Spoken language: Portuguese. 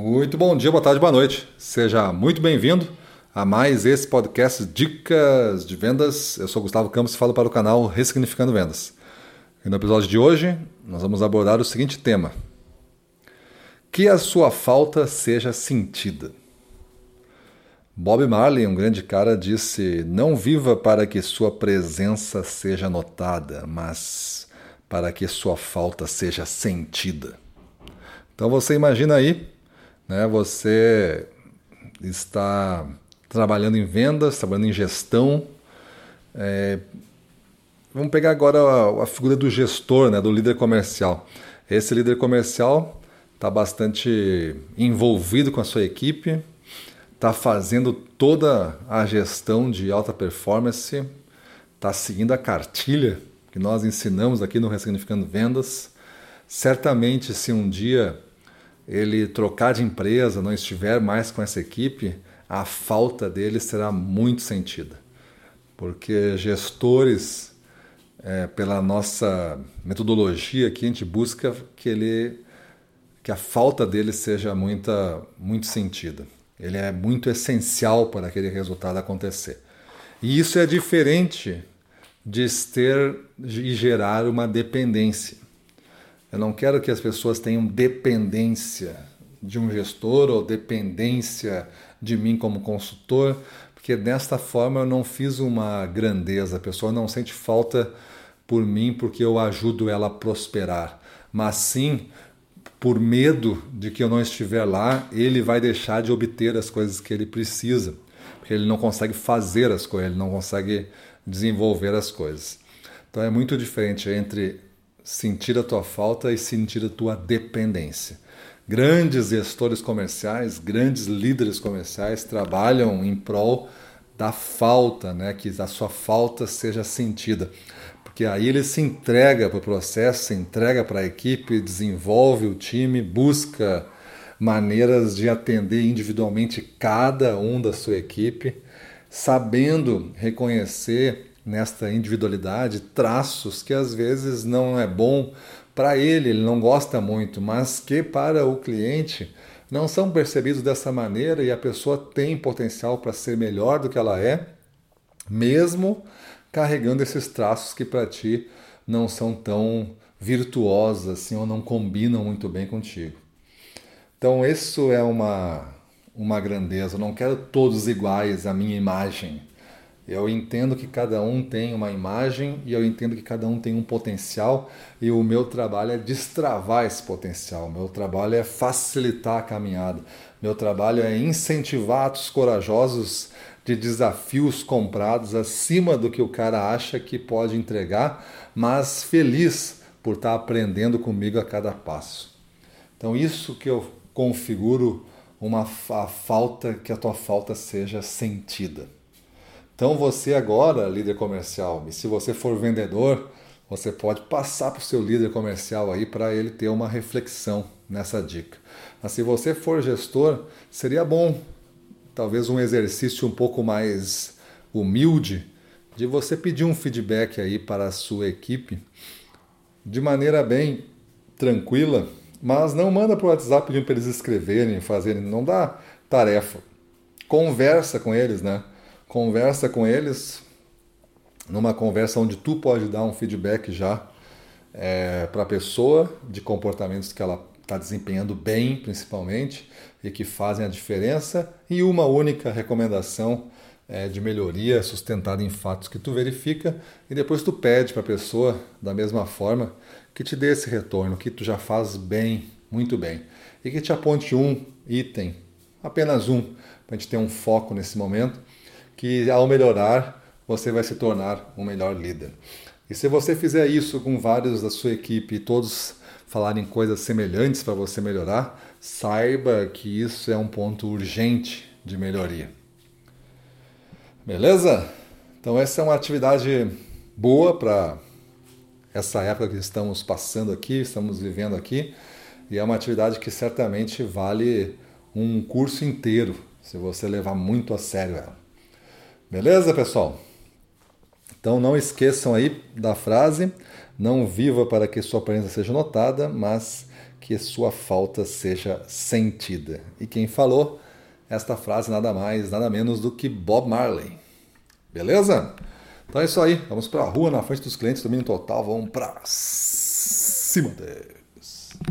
Muito bom dia, boa tarde, boa noite. Seja muito bem-vindo a mais esse podcast Dicas de Vendas. Eu sou Gustavo Campos e falo para o canal Ressignificando Vendas. E no episódio de hoje, nós vamos abordar o seguinte tema: Que a sua falta seja sentida. Bob Marley, um grande cara, disse: Não viva para que sua presença seja notada, mas para que sua falta seja sentida. Então você imagina aí né? Você está trabalhando em vendas, trabalhando em gestão. É... Vamos pegar agora a, a, figura do gestor, né? do líder comercial. Esse líder comercial está bastante envolvido com a sua equipe, está fazendo toda a gestão de alta performance, está seguindo a cartilha que nós ensinamos aqui no Ressignificando Vendas. Certamente, se um dia ele trocar de empresa, não estiver mais com essa equipe, a falta dele será muito sentida. Porque gestores, é, pela nossa metodologia aqui, a gente busca que ele que a falta dele seja muita, muito sentida. Ele é muito essencial para aquele resultado acontecer. E isso é diferente de ter e gerar uma dependência. Eu não quero que as pessoas tenham dependência de um gestor ou dependência de mim como consultor, porque desta forma eu não fiz uma grandeza. A pessoa não sente falta por mim porque eu ajudo ela a prosperar, mas sim por medo de que eu não estiver lá, ele vai deixar de obter as coisas que ele precisa, porque ele não consegue fazer as coisas, ele não consegue desenvolver as coisas. Então é muito diferente entre sentir a tua falta e sentir a tua dependência. Grandes gestores comerciais, grandes líderes comerciais trabalham em prol da falta, né? que a sua falta seja sentida. Porque aí ele se entrega para o processo, se entrega para a equipe, desenvolve o time, busca maneiras de atender individualmente cada um da sua equipe, sabendo reconhecer nesta individualidade traços que às vezes não é bom para ele, ele não gosta muito, mas que para o cliente não são percebidos dessa maneira e a pessoa tem potencial para ser melhor do que ela é, mesmo carregando esses traços que para ti não são tão virtuosos assim ou não combinam muito bem contigo. Então, isso é uma, uma grandeza. Eu não quero todos iguais à minha imagem. Eu entendo que cada um tem uma imagem e eu entendo que cada um tem um potencial e o meu trabalho é destravar esse potencial. Meu trabalho é facilitar a caminhada. Meu trabalho é incentivar atos corajosos de desafios comprados acima do que o cara acha que pode entregar, mas feliz por estar aprendendo comigo a cada passo. Então isso que eu configuro uma a falta que a tua falta seja sentida. Então você agora, líder comercial, e se você for vendedor, você pode passar para o seu líder comercial aí para ele ter uma reflexão nessa dica. Mas se você for gestor, seria bom talvez um exercício um pouco mais humilde de você pedir um feedback aí para a sua equipe de maneira bem tranquila, mas não manda para o WhatsApp pedindo para eles escreverem, fazerem, não dá tarefa. Conversa com eles, né? Conversa com eles, numa conversa onde tu pode dar um feedback já é, para a pessoa de comportamentos que ela está desempenhando bem, principalmente, e que fazem a diferença, e uma única recomendação é, de melhoria sustentada em fatos que tu verifica, e depois tu pede para a pessoa, da mesma forma, que te dê esse retorno, que tu já faz bem, muito bem, e que te aponte um item, apenas um, para a gente ter um foco nesse momento que ao melhorar, você vai se tornar um melhor líder. E se você fizer isso com vários da sua equipe e todos falarem coisas semelhantes para você melhorar, saiba que isso é um ponto urgente de melhoria. Beleza? Então essa é uma atividade boa para essa época que estamos passando aqui, estamos vivendo aqui, e é uma atividade que certamente vale um curso inteiro, se você levar muito a sério ela. Beleza, pessoal? Então não esqueçam aí da frase: não viva para que sua aparência seja notada, mas que sua falta seja sentida. E quem falou esta frase nada mais, nada menos do que Bob Marley. Beleza? Então é isso aí. Vamos para a rua na frente dos clientes, domínio total. Vamos para cima dele.